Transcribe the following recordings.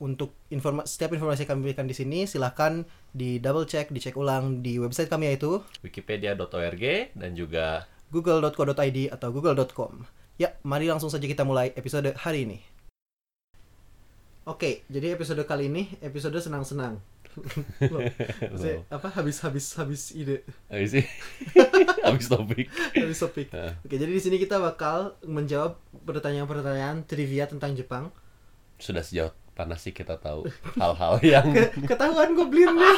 untuk informa setiap informasi yang kami berikan di sini silahkan di double check, dicek ulang di website kami yaitu Wikipedia.org dan juga google.co.id atau google.com. Ya, mari langsung saja kita mulai episode hari ini. Oke, jadi episode kali ini episode senang-senang. Loh, maksudnya apa habis habis habis ide habis sih habis topik. habis topik. Heeh. Oke, jadi di sini kita bakal menjawab pertanyaan-pertanyaan trivia tentang Jepang. Sudah sejauh mana sih kita tahu hal-hal yang Ke- ketahuan goblinnya.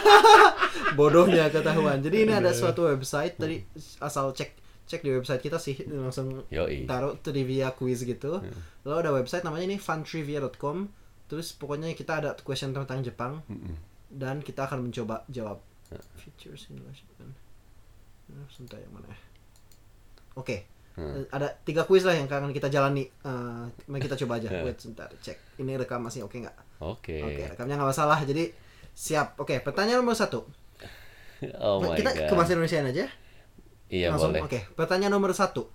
Bodohnya ketahuan. Jadi ini ada suatu website tadi asal cek cek di website kita sih langsung Yoi. taruh trivia quiz gitu. Lalu ada website namanya ini funtrivia.com. Terus pokoknya kita ada question tentang Jepang Mm-mm. dan kita akan mencoba jawab. Features in Japan. Nah, yang mana ya? Oke. Hmm. Ada tiga quiz lah yang akan kita jalani. Eh, mari kita coba aja. Wait sebentar, cek. Ini rekam masih oke nggak? Oke. Oke, rekamnya nggak masalah. Jadi siap. Oke, pertanyaan nomor satu. Oh my kita god. ke bahasa Indonesia aja. Iya Langsung. boleh. Oke, pertanyaan nomor satu.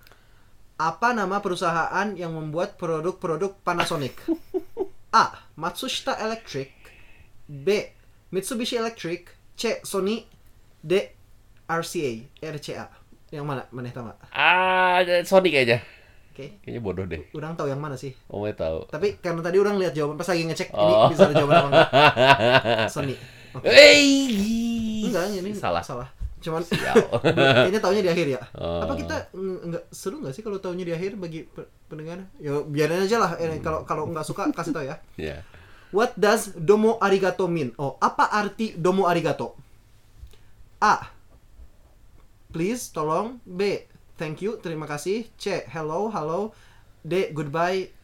Apa nama perusahaan yang membuat produk-produk Panasonic? A. Matsushita Electric B. Mitsubishi Electric C. Sony D. RCA RCA Yang mana? Mana tahu nggak? Ah, Sony kayaknya. Oke, Kayaknya bodoh deh. orang tahu yang mana sih. Oh, mau tahu. Tapi karena tadi orang lihat jawaban pas lagi ngecek ini Oh. bisa ada jawaban apa enggak? Sony. Oke. Eh, Enggak, ini salah. Salah. Cuman kayaknya taunya di akhir ya. Oh. Apa kita ng- nggak seru nggak sih kalau taunya di akhir bagi pe- pendengar? Ya biarin aja lah. Eh, Kalau kalau nggak suka kasih tau ya. Ya. What does domo arigato mean? Oh, apa arti domo arigato? A. Please, tolong. B. Thank you, terima kasih. C. Hello, halo. D. Goodbye.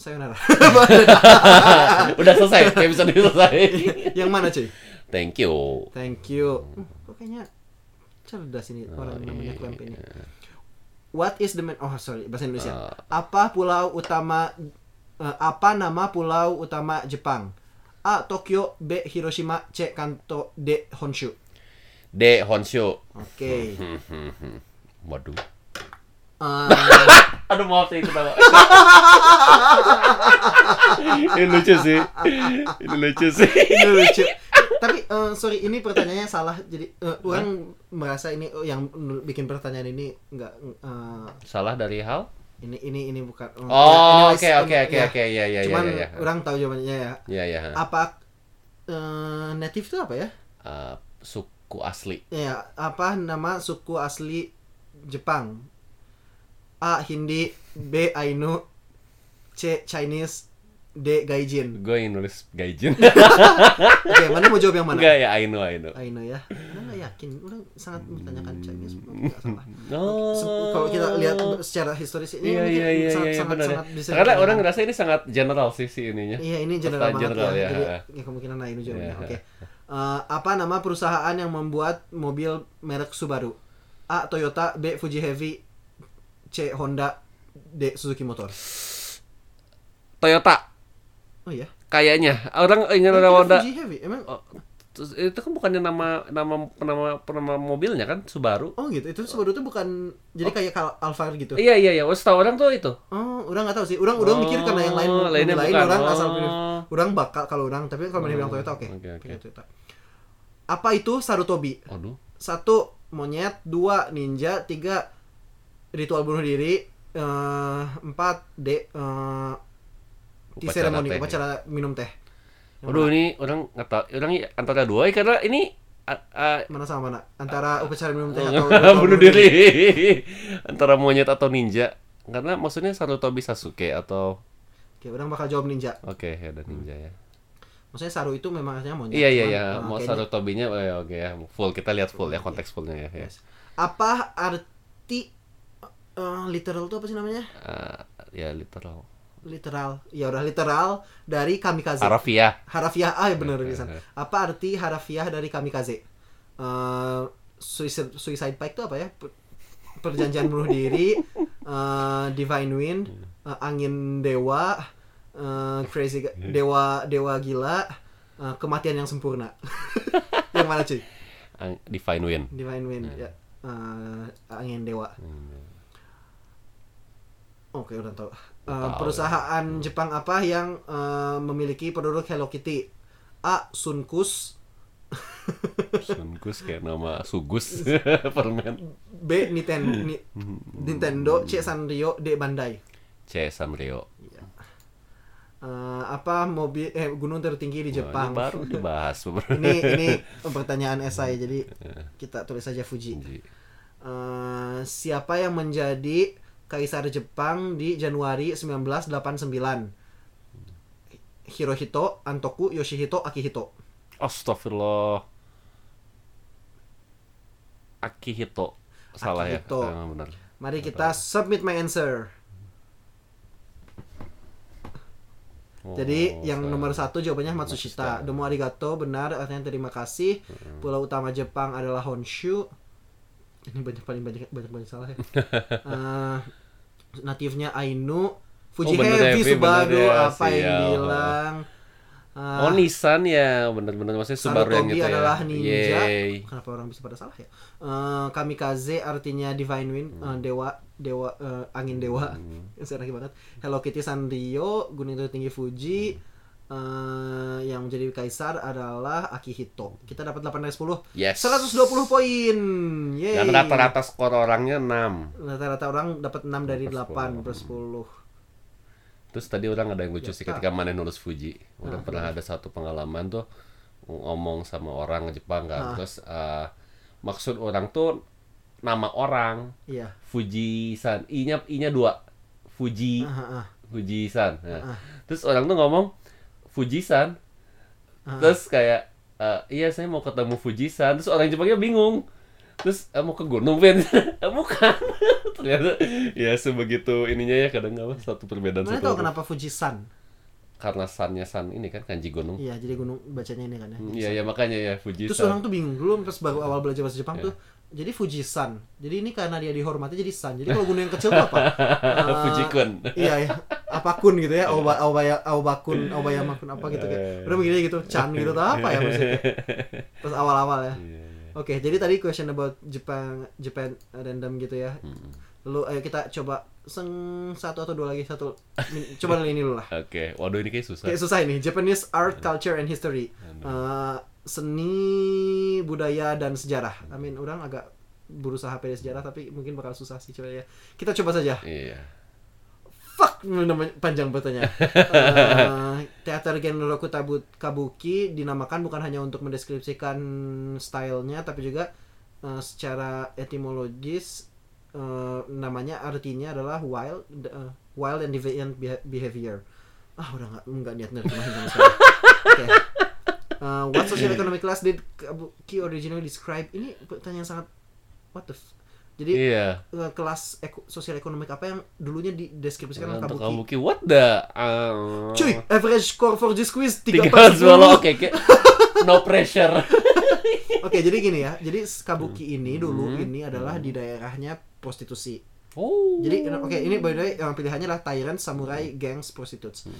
Sayonara. Udah selesai, episode ini selesai. Yang mana, cuy? Thank you. Thank you. Hmm, Kok kayaknya cerdas ini orang yang namanya Clamp ini. What is the main Oh, sorry, bahasa Indonesia. Apa pulau utama eh, apa nama pulau utama Jepang? A. Tokyo, B. Hiroshima, C. Kanto, D. Honshu. D Honshu. Oke. Waduh. Eh, Aduh maaf saya ketawa. Ini lucu sih. Ini lucu sih. ini lucu. Tapi eh, sorry, ini pertanyaannya salah. Jadi eh, orang merasa ini oh, yang bikin pertanyaan ini enggak eh, Salah dari hal? ini ini ini bukan. Oh, anyways, oke oke oke ya. oke ya ya ya Cuman ya. ya. orang tahu jawabannya ya. Ya ya. apa eh, native itu apa ya? Eh, suku asli. Ya, apa nama suku asli Jepang? A. Hindi, B. Ainu, C. Chinese, D. Gaijin. Gue yang nulis gaijin. Oke, mana mau jawab yang mana? Enggak ya Ainu Ainu. Ainu ya. Orang nggak yakin. Orang sangat bertanyakan Chinese. Nggak salah. Oh. Se- Kalau kita lihat secara historis ini Iya mungkin iya iya sangat, iya sangat, ya. sangat bisa Karena orang ngerasa ini sangat general sih si ininya. Iya ini general Pertanyaan banget general, ya. ya. Jadi ya, kemungkinan Ainu jawabnya. Iya. Oke. Eh, apa nama perusahaan yang membuat mobil merek Subaru? A. Toyota, B. Fuji Heavy, C. Honda, D. Suzuki Motor. Toyota Oh iya. kayaknya orang ingat Kira nama Honda. Fuji Heavy emang Oh, terus itu kan bukannya nama nama nama nama mobilnya kan Subaru. Oh gitu. Itu Subaru itu bukan jadi kayak Kal- Alphard gitu. Iya iya iya, tahu orang tuh itu. Oh, orang nggak tahu sih. Orang udah Oh, mikir karena yang lain lainnya mobil lain bukan. orang asal Oh. pilih. Orang bakal kalau orang, tapi kalau mana bilang Oh, Toyota oke. oke, oke. Pilih Toyota. Apa itu Sarutobi? Aduh. Satu monyet, dua ninja, tiga ritual bunuh diri, eh, empat d tea Upacara ceremony, teh. upacara minum teh. Yang Aduh mana? ini orang nggak tahu, orang antara dua ya, karena ini a- a- mana sama mana? Antara upacara minum teh Oh, atau bunuh diri antara monyet atau ninja. Karena maksudnya Sarutobi Sasuke atau Oke, orang bakal jawab ninja. oke ya ada ninja ya. Maksudnya Saru itu memang artinya monyet. Iya iya cuman, ya, eh, mau Sarutobinya oh, ya, oke ya, full kita lihat full ya konteks fullnya ya. ya. Yes. Apa arti eh, literal itu apa sih namanya? Ah, ya literal. Literal. Ya udah literal dari kamikaze. Harafiah. harafiah ah ya bener bisa. Apa arti harafiah dari kamikaze? Eh, suicide suicide pact itu apa ya? Per- perjanjian bunuh diri eh, divine wind eh, angin dewa eh, crazy ga- dewa dewa gila eh, kematian yang sempurna. Yang mana cuy? Divine Win. divine wind ya. Eh, angin dewa Oke udah tahu. Eh, Tahu, perusahaan Jepang apa yang eh, memiliki produk Hello Kitty? A. Sunkus. Sungus kayak nama Sugus permen. B. Niten, Ni- Nintendo. C. Sanrio. D. Bandai. C Sanrio. Eh, apa mobil eh gunung tertinggi di Wah, Jepang? ini baru dibahas ini ini pertanyaan esai jadi kita tulis saja Fuji. Ji. Eh, siapa yang menjadi kaisar Jepang di Januari 1989? Hirohito, Antoku, Yoshihito, Akihito. Astagfirullah. Akihito. Salah Akihito. ya? Ah, benar. Mari kita submit my answer. Oh, Jadi yang saya- nomor satu jawabannya Matsushita. Matsushita. Domo arigato benar artinya terima kasih. Pulau utama Jepang adalah Honshu. Ini banyak paling banyak banyak banyak salah ya. Eh, natifnya Ainu. Fuji Oh, Heavy Heavy, Subaru ya, apa yang sial. bilang? Eh, Oh Nissan ya, bener-bener maksudnya Subaru yang gitu ya. adalah ninja. Kenapa orang bisa pada salah ya? Eh, kamikaze artinya divine wind, Hmm. eh, dewa, dewa, eh, angin dewa. Saya lagi banget. Hello Kitty Sanrio, gunung tertinggi Fuji. Eh, yang menjadi kaisar adalah Akihito. Kita dapat 8 dari 10. Yes. 120 poin. Yeay. Dan rata-rata skor orangnya 6. Rata-rata orang dapat 6 dari Per 8 per 10. Terus tadi orang ada yang lucu Ya, sih Kak. ketika mana nulis Fuji. Orang Ah, pernah ada satu pengalaman tuh ngomong sama orang Jepang kan. Ah. Terus eh, maksud orang tuh nama orang Iya. Fuji-san. I-nya I-nya dua. Fuji, Ah, ah, ah. Fuji-san. Ah. Nah, Terus orang tuh ngomong Fuji-san. Ah. Terus kayak eh, iya saya mau ketemu Fuji-san. Terus orang Jepangnya bingung. Terus eh, mau ke gunung Ben? Bukan. Ternyata ya sebegitu ininya ya kadang apa satu perbedaan Mana satu. tahu kenapa Fujisan? Karena sannya san ini kan kanji gunung. Iya, jadi gunung bacanya ini kan ya. Iya ya makanya ya Terus Fuji-san. orang tuh bingung dulu pas baru awal belajar bahasa Jepang Iya. tuh. Jadi Fujisan. Jadi ini karena dia dihormati jadi san. Jadi kalau gunung yang kecil tuh apa? Eh, Fuji-kun. iya ya. Apakun gitu ya. Aoba aobaya aobakun aobayamakun apa gitu kayak. Udah begini gitu. Chan gitu atau apa ya maksudnya. Pas awal-awal ya. Iya, iya. Oke, jadi tadi question about Jepang Japan random gitu ya. Hmm. Lalu ayo kita coba seng satu atau dua lagi satu. Coba ini dulu lah. Oke, waduh ini kayak susah. Kayak susah ini. Japanese art, culture, and history. Eh, seni, budaya, dan sejarah. I mean, orang agak berusaha pede sejarah, tapi mungkin bakal susah sih coba ya. Kita coba saja. Iya. Fuck, panjang pertanyaan. Eh, teater genre Kabuki dinamakan bukan hanya untuk mendeskripsikan stylenya, tapi juga eh, secara etimologis eh, namanya artinya adalah wild, eh, wild and deviant beha- behavior. Ah, udah nggak nggak niat nerjemahin sama sekali. Eh, what social economic class did Kabuki originally describe? Ini pertanyaan sangat what the f- jadi Iya. eh, kelas eko- sosial ekonomik apa yang dulunya dideskripsikan oleh Kabuki? kabuki what the uh, Cuy, average score for this quiz 3 tiga per sepuluh 10. oke oke. no pressure. Oke, jadi gini ya. Jadi Kabuki ini dulu Hmm. ini adalah di daerahnya prostitusi. Oh. Jadi oke, ini by the way yang pilihannya adalah tyrant, samurai, gangs, prostitutes. Hmm.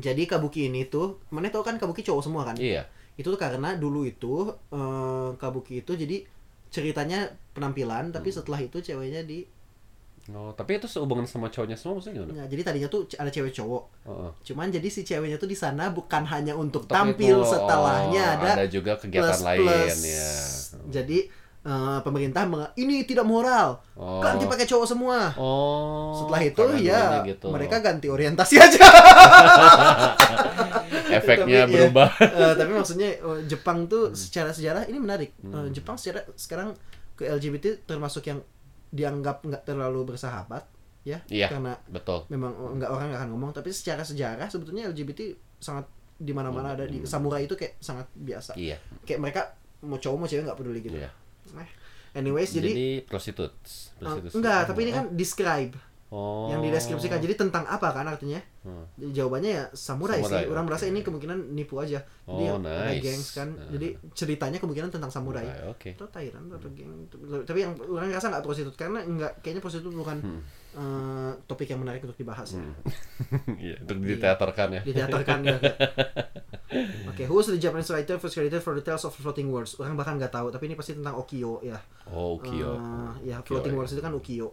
Jadi Kabuki ini tuh, mana tau kan Kabuki cowok semua kan? Iya. Itu tuh karena dulu itu eh, Kabuki itu jadi ceritanya penampilan, tapi Hmm. setelah itu ceweknya di Oh, tapi itu sehubungan sama cowoknya semua maksudnya gimana? Nah, jadi tadinya tuh ada cewek cowok. Heeh. Cuman jadi si ceweknya tuh di sana bukan hanya untuk Tapi tampil itu, setelahnya oh, ada ada juga kegiatan plus, lain plus. ya. Jadi eh, pemerintah meng- ini tidak moral. Oh. Ganti pakai cowok semua. Oh. Setelah itu karena ya gitu. mereka ganti orientasi aja. efeknya Tapi, ya, berubah. eh, tapi maksudnya eh, Jepang tuh secara sejarah ini menarik. Hmm. Jepang secara sekarang ke LGBT termasuk yang dianggap nggak terlalu bersahabat ya Iya. karena Betul. memang nggak orang nggak akan ngomong tapi secara sejarah sebetulnya LGBT sangat di mana-mana ada di samurai itu kayak sangat biasa Iya. kayak mereka mau cowok mau cewek nggak peduli gitu Iya. Anyways jadi, Jadi, prostitutes. Prostitusi. enggak tapi ini kan describe oh. yang dideskripsikan jadi tentang apa kan artinya Hmm. Jawabannya ya samurai, Samurai, sih. Orang merasa ini kemungkinan nipu aja. Jadi Oh, ada nice. gangs kan. Nah. Jadi ceritanya kemungkinan tentang samurai. Oke. Atau Thailand atau geng. Tapi yang orang rasa nggak prostitut karena nggak kayaknya prostitut bukan Hmm. Eh, topik yang menarik untuk dibahas ya. Iya, untuk diteaterkan ya. Diteaterkan ya. Oke, who's the Japanese writer first credited for the Tales of Floating Worlds? Orang bahkan nggak tahu, tapi ini pasti tentang Ukiyo ya. Oh, Ukiyo. Eh, ya, Floating ya. Worlds itu kan Ukiyo.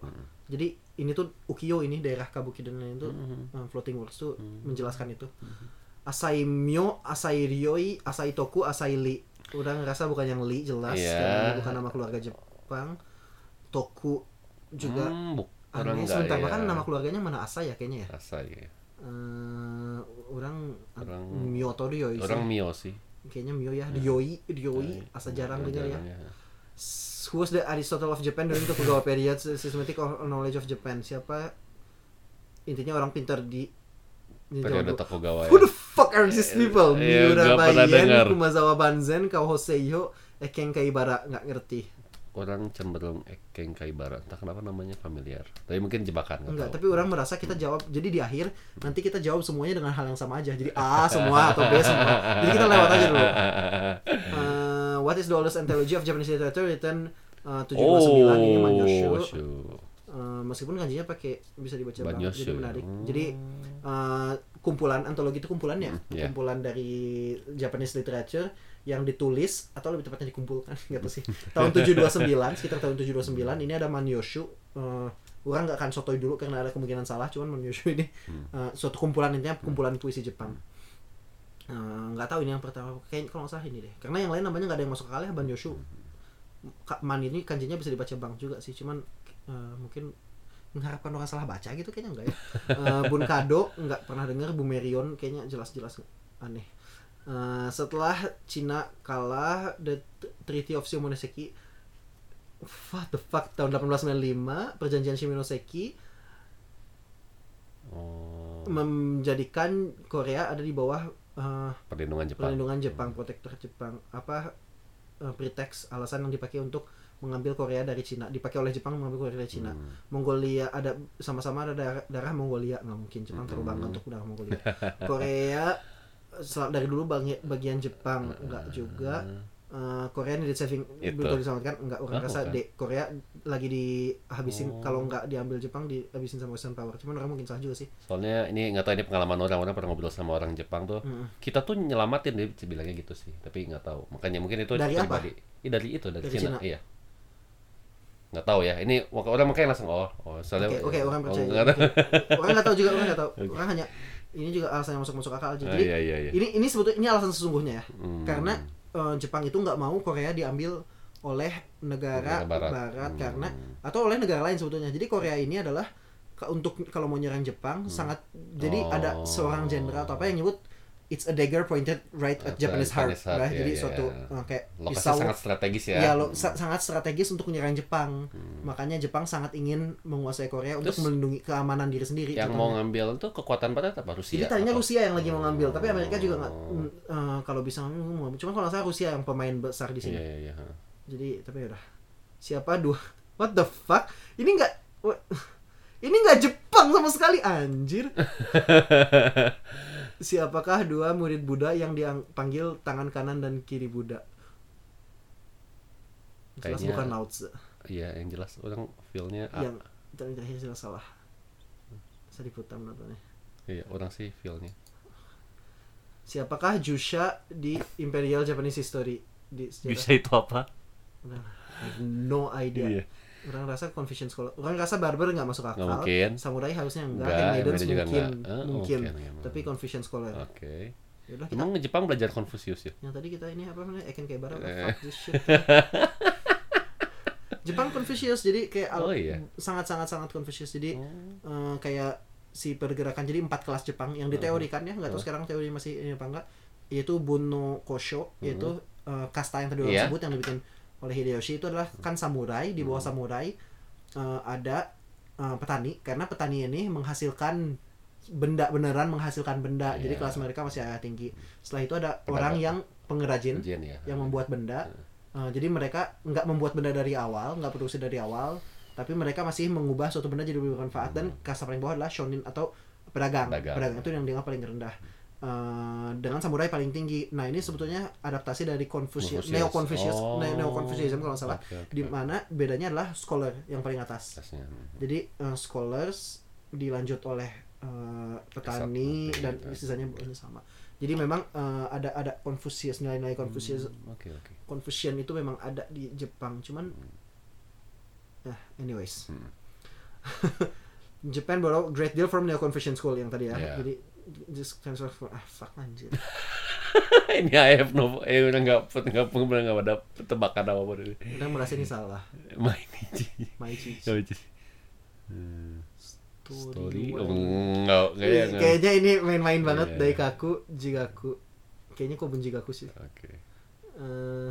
Jadi ini tuh Ukiyo ini daerah Kabuki dan lain itu Hmm. eh, Floating Worlds tuh menjelaskan itu. Asai Myo, Asai Ryoi, Asai Toku, Asai Li. Udah ngerasa bukan yang Li jelas, karena bukan nama keluarga Jepang. Toku juga Hmm, orang enggak Sebentar ya. bahkan nama keluarganya mana Asai ya kayaknya ya. Asa ya. Eh, orang Orang- Myo atau Ryoi sih. Orang Mio sih. Kayaknya Myo ya, Ryoi, Ryoi, asa jarang dengar ya. Jarang Who was the Aristotle of Japan during Tokugawa period? Systematic knowledge of Japan. Siapa? Intinya orang pintar di Periode. Tokugawa ya. Who the fuck are these people? Iya, Miura. Bayen, Kumazawa Banzen, Kao Hoseiho, Eken Kaibara. Nggak ngerti. Orang cenderung Ekeng Kaibara. Entah kenapa namanya familiar. Tapi mungkin jebakan. nggak Enggak, tahu. tapi orang merasa kita jawab. Jadi di akhir nanti kita jawab semuanya dengan hal yang sama aja. Jadi A semua atau B semua. Jadi kita lewat aja dulu. Uh, what is the oldest anthology of Japanese literature written uh, 729 ini Manyoshu. Oh, shu. Uh, meskipun kanjinya pakai bisa dibaca banget jadi menarik. Hmm. Jadi uh, kumpulan antologi itu kumpulan ya, iya. kumpulan dari Japanese literature yang ditulis atau lebih tepatnya dikumpulkan nggak tahu sih. Tahun 729 sekitar tahun 729 ini ada Manyoshu. Uh, orang nggak akan sotoy dulu karena ada kemungkinan salah, cuman Manyoshu ini uh, suatu kumpulan intinya kumpulan puisi Jepang. Uh, nggak tahu ini yang pertama kayak kalau nggak salah ini deh karena yang lain namanya nggak ada yang masuk akal ya Banyoshu Ka- man ini kanjinya bisa dibaca bang juga sih cuman eh, mungkin mengharapkan orang salah baca gitu kayaknya enggak ya Eh, Bun Kado nggak pernah dengar Bumerion kayaknya jelas-jelas aneh Eh, setelah Cina kalah the Treaty of Shimonoseki what the fuck tahun 1895 perjanjian Shimonoseki Oh, menjadikan Korea ada di bawah eh, perlindungan Jepang. perlindungan Jepang, protektor Jepang. Apa eh, pretext alasan yang dipakai untuk mengambil Korea dari Cina, dipakai oleh Jepang mengambil Korea dari Cina. Hmm. Mongolia ada sama-sama ada darah, darah Mongolia nggak mungkin Jepang terlalu bangga untuk darah Mongolia. Korea dari dulu bagi- bagian Jepang nggak juga. Eh, Korea ini saving Itu. betul diselamatkan enggak orang Ah, rasa bukan. de Korea lagi Oh. dihabisin kalau nggak diambil Jepang dihabisin sama Western Power cuman orang mungkin salah juga sih Soalnya ini nggak tahu ini pengalaman orang orang pernah ngobrol sama orang Jepang tuh. Mm. Kita tuh nyelamatin dia bilangnya gitu sih, tapi nggak tahu. Makanya mungkin itu Dari apa? Ih, dari itu dari, Dari Cina. Cina. Iya. Nggak tahu ya. Ini orang makanya langsung oh, oh soalnya Oke, oke, orang percaya. nggak tahu. Oke. orang nggak tahu juga, orang nggak tahu. Orang hanya ini juga alasan yang masuk masuk akal aja. Ah, Jadi iya iya iya. ini ini sebetulnya ini alasan sesungguhnya ya. Hmm. Karena eh, Jepang itu nggak mau Korea diambil oleh negara, Negara barat, Barat. Hmm. karena atau oleh negara lain sebetulnya. Jadi Korea ini adalah untuk kalau mau nyerang Jepang sangat jadi Oh. ada seorang jenderal atau apa yang nyebut it's a dagger pointed right at At Japanese heart, Japanese heart, Nah, iya, jadi iya, suatu iya. eh, kayak Lokasi pisau sangat strategis ya. Ya, lo, sa- sangat strategis untuk menyerang Jepang. Hmm. Makanya Jepang sangat ingin menguasai Korea untuk Terus, melindungi keamanan diri sendiri. yang contohnya. mau ngambil tuh kekuatan barat apa Rusia? Jadi tadinya Atau- Rusia yang lagi mau ngambil, tapi Amerika juga nggak eh, kalau bisa ngambil. Cuma kalau salah Rusia yang pemain besar di sini. Iya iya iya. Jadi tapi udah. Siapa dua? What the fuck? Ini nggak ini nggak Jepang sama sekali anjir. Siapakah dua murid Buddha yang dipanggil tangan kanan dan kiri Buddha? Jelas Kayaknya- bukan Lao Tzu. Iya, yang jelas orang feel-nya A. Yang terakhir jelas salah. Saya diputar nontonnya. Iya, orang sih feel-nya. Siapakah Jusha di Imperial Japanese History di sejarah? itu apa? Udah, I have no idea. Iya. Orang rasa Confucian Scholar. Orang rasa Barber nggak masuk akal. Mungkin. Samurai harusnya enggak. Enggak, Handmaiden juga mungkin. enggak. Ah, mungkin. emang. Tapi Confucian Scholar. Oke. Yaudah, kita, Emang Jepang belajar Confucius ya? yang tadi kita ini apa namanya? Eken Kaibara. Eh. Fuck this shit. Jepang Confucius jadi kayak al- Oh, iya. sangat-sangat sangat Confucius. Jadi Oh. eh, kayak si pergerakan jadi empat kelas Jepang yang diteorikan ya nggak tahu sekarang teori masih ini apa enggak yaitu Bunno Kosho yaitu eh, kasta yang tadi orang Iya. sebut yang dibikin oleh Hideyoshi itu adalah kan samurai di bawah samurai eh, ada eh, petani karena petani ini menghasilkan benda beneran menghasilkan benda jadi Iya. kelas mereka masih agak tinggi setelah itu ada orang yang pengrajin Ujian ya. yang membuat benda Eh, jadi mereka nggak membuat benda dari awal nggak produksi dari awal tapi mereka masih mengubah suatu benda jadi lebih bermanfaat dan kasta paling bawah adalah shonin atau pedagang. Pedagang. Pedagang itu yang dianggap paling rendah. Eh, dengan samurai paling tinggi. Nah, ini sebetulnya adaptasi dari Confucius, Confucius. Neo Confucius, Oh. Neo Confucianism kalau salah. Oke, oke. Di mana bedanya adalah scholar yang paling atas. Tasnya. Jadi eh, scholars dilanjut oleh eh, petani dan oke. sisanya ini sama. Jadi memang eh, ada ada Confucius nilai-nilai Confucius Hmm, Oke, oke. Confucian itu memang ada di Jepang, cuman nah anyways. Hmm. Japan borrow great deal from Neo Confucian school yang tadi ya. Yeah. Jadi just transfer for ah fuck anjir. ini AF no eh udah nggak nggak pernah nggak ada tebakan apa apa dari Udah merasa ini salah. main ini Maichi. Hmm. Story. story oh, nggak kayaknya Iya. Kayaknya ini main-main banget Iya. Daikaku, Jigaku. Kayaknya kok Jigaku sih. oke Uh,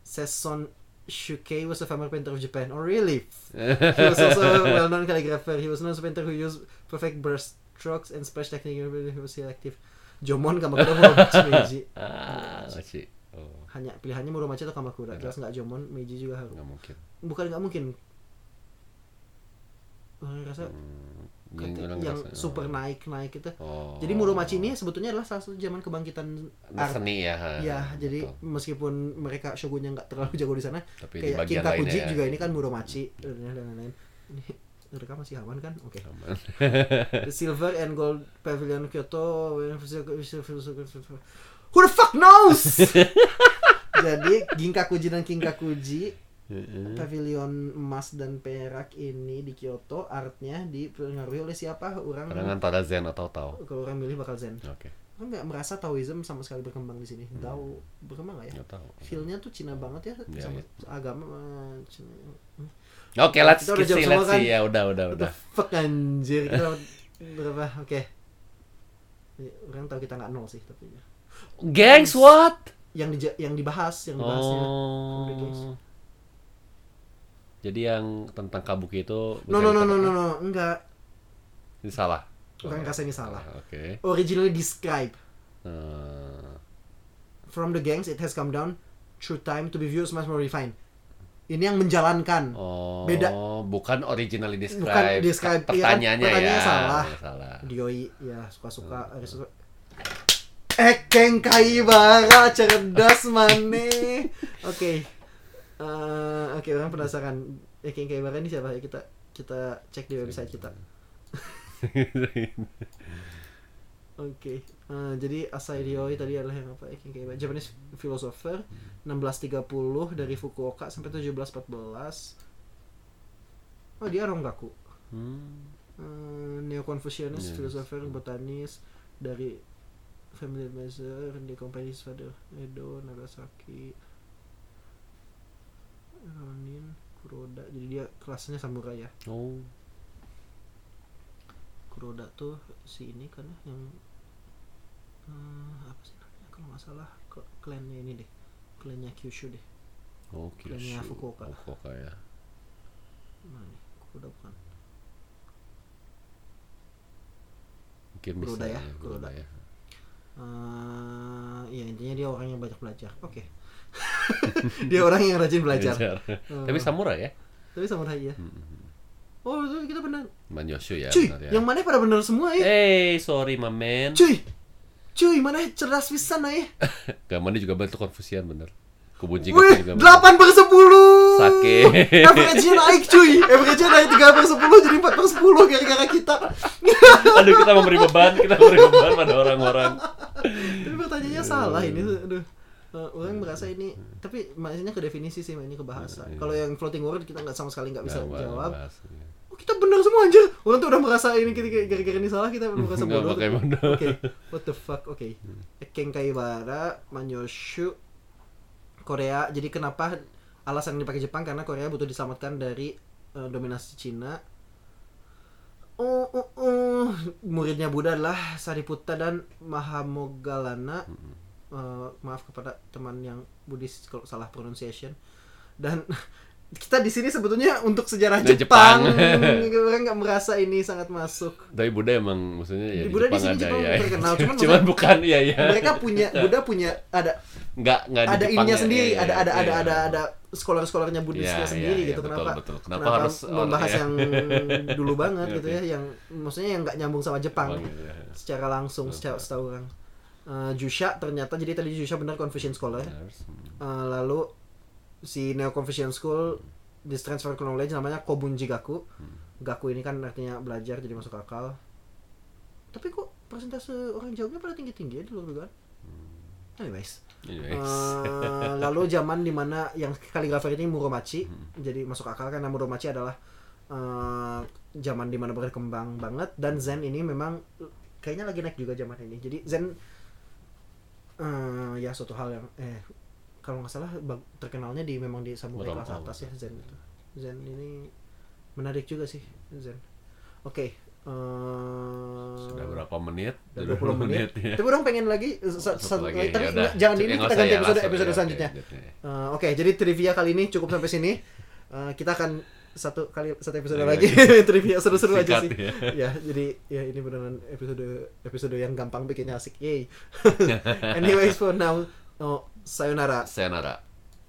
Sesson Shukei was a famous painter of Japan. Oh really? He was also a well-known calligrapher. He was known as a painter who used perfect brush strokes and splash technique. Was selective. Jomon Kamakura Muromachi Meiji. ah oh Hanya pilihannya Muromachi atau Kamakura. Jelas nggak Jomon, Meiji juga harus. nggak mungkin Bukan nggak mungkin. Orang rasa Hmm, kata- orang yang super naik naik itu. oh Jadi Muromachi ini sebetulnya adalah salah satu zaman kebangkitan Nah, art. seni ya ha. Ya, jadi Betul. meskipun mereka shogunnya nggak terlalu jago di sana, tapi kayak Kinkakuji lainnya ya. juga ini kan Muromachi dan lain-lain. Mereka masih aman kan? Oke. Aman. The silver and gold pavilion Kyoto. Who the fuck knows? Jadi Ginkakuji dan Kinkakuji pavilion emas dan perak ini di Kyoto artnya dipengaruhi oleh siapa? Orang kadang antara zen atau tau kalau orang milih bakal zen. oke Orang nggak merasa Taoism sama sekali berkembang di sini. Tahu berkembang nggak ya? nggak tahu Feelnya tuh Cina banget ya, Iya, sama iya. agama eh, Cina. Oke let's Kita udah see semua let's kan? see ya udah udah udah fuck anjir kita berapa? Oke. Ini Orang tahu kita nggak nol sih tapi gangs what yang di yang dibahas yang dibahasnya. Oh jadi yang tentang kabuki itu No no no no no no enggak. ini salah Orang Oh, rasa ini salah. oke Originally described Eh, from the gangs it has come down through time to be viewed as much more refined. Ini yang menjalankan. oh Beda. bukan originally describe Bukan describe, iya kan? pertanyaannya Pertanyaannya ya salah. salah Dioi ya suka-suka harus suka. Ekeng kaibara cerdas mane. Oke. Eh, oke orang penasaran Ekeng kaibara ini siapa ya kita kita cek di website kita. Oke. Eh, jadi Asai Ryoi tadi adalah yang apa? Ekeng kaibara Japanese philosopher 1630 dari Fukuoka sampai 1714. Oh dia Rongaku. Hmm. Eh, Neo-Confucianist, Yes. philosopher, botanis dari family advisor, di company his father Edo, Nagasaki, Ronin, Kuroda. Jadi dia kelasnya samurai ya. oh Kuroda tuh si ini kan ya, yang eh, apa sih namanya kalau nggak salah klannya ini deh, klannya Kyushu deh. oh Kyushu. Fukuoka. Fukuoka ya Mana nih? Kuroda bukan. mungkin bisa Kuroda ya, Kuroda ya Eh, ya intinya dia orang yang banyak belajar. Oke. dia orang yang rajin belajar. Eh, tapi samurai ya Tapi samurai ya. Hmm. Oh, kita benar. Manyoshu ya Cuy, benar ya yang mana pada benar semua ya? hey sorry my man Cuy. Cuy, mana cerdas pisan ya? Gak mana juga bentuk konfusian bener. Kubunci Wih, juga 8 per 10 Sake. Average-nya naik cuy. Average-nya naik 3 per 10 jadi 4 per 10 gara-gara kita. Aduh kita memberi beban Kita memberi beban pada orang-orang. Tapi pertanyaannya salah ini Aduh. Eh, orang merasa ini tapi maksudnya ke definisi sih ini ke bahasa. Iya. kalau yang floating word kita nggak sama sekali nggak bisa jawab. bahas. Oh, kita benar semua anjir orang tuh udah merasa ini kita gara-gara ini salah kita merasa bodoh oke bodoh. what the fuck oke Ken Kaibara Manyoshu Korea jadi kenapa alasan dipakai Jepang karena Korea butuh diselamatkan dari eh, dominasi Cina Oh, oh, oh. muridnya Buddha adalah Sariputta dan Mahamogalana. Eh, maaf kepada teman yang Buddhis kalau salah pronunciation. Dan kita di sini sebetulnya untuk sejarah Nah, Jepang, Jepang. orang nggak merasa ini sangat masuk. Tapi Buddha emang maksudnya ya Di di Buddha di Jepang sini ada Jepang ya. terkenal, cuman cuman bukan iya ya. Mereka punya Buddha punya ada nggak nggak di ada Jepang ininya ya, sendiri, iya, ada iya, ada ada iya. ada ada scholar-scholarnya Buddhisnya Iya, sendiri iya, gitu. iya, kenapa, betul, betul. Kenapa harus orang- membahas iya. yang dulu banget gitu ya, yang maksudnya yang nggak nyambung sama Jepang Jepang, iya. secara langsung, secara setahu orang. Eh, Jusha ternyata jadi tadi Jusha benar Confucian scholar. Eh, lalu si Neo Confucian School this transfer knowledge namanya Kobunji Gaku. Gaku ini kan artinya belajar jadi masuk akal. Tapi kok persentase orang jawabnya pada tinggi-tinggi ya di luar dugaan. Anyways. Anyways. Eh, lalu zaman di mana yang kaligrafer ini Muromachi jadi masuk akal karena Muromachi adalah eh, zaman di mana berkembang banget dan Zen ini memang kayaknya lagi naik juga zaman ini jadi Zen eh, ya suatu hal yang eh kalau nggak salah terkenalnya di memang di samurai kelas atas ya Zen itu Zen ini menarik juga sih Zen oke eh, Sudah berapa menit? Udah 20 menit. ya. Tapi orang pengen lagi sa- Satu sa- lagi, tapi yaudah. jangan ini Ya, kita ganti ya, episode langsung episode ya, selanjutnya. oke, oke. Eh, Oke, jadi trivia kali ini cukup sampai sini. Eh, kita akan satu kali satu episode Iya, lagi trivia seru-seru aja sih. ya. Ya, jadi ya ini beneran episode episode yang gampang bikinnya asik. Yay. Anyways for now, oh, さよなら。さよなら。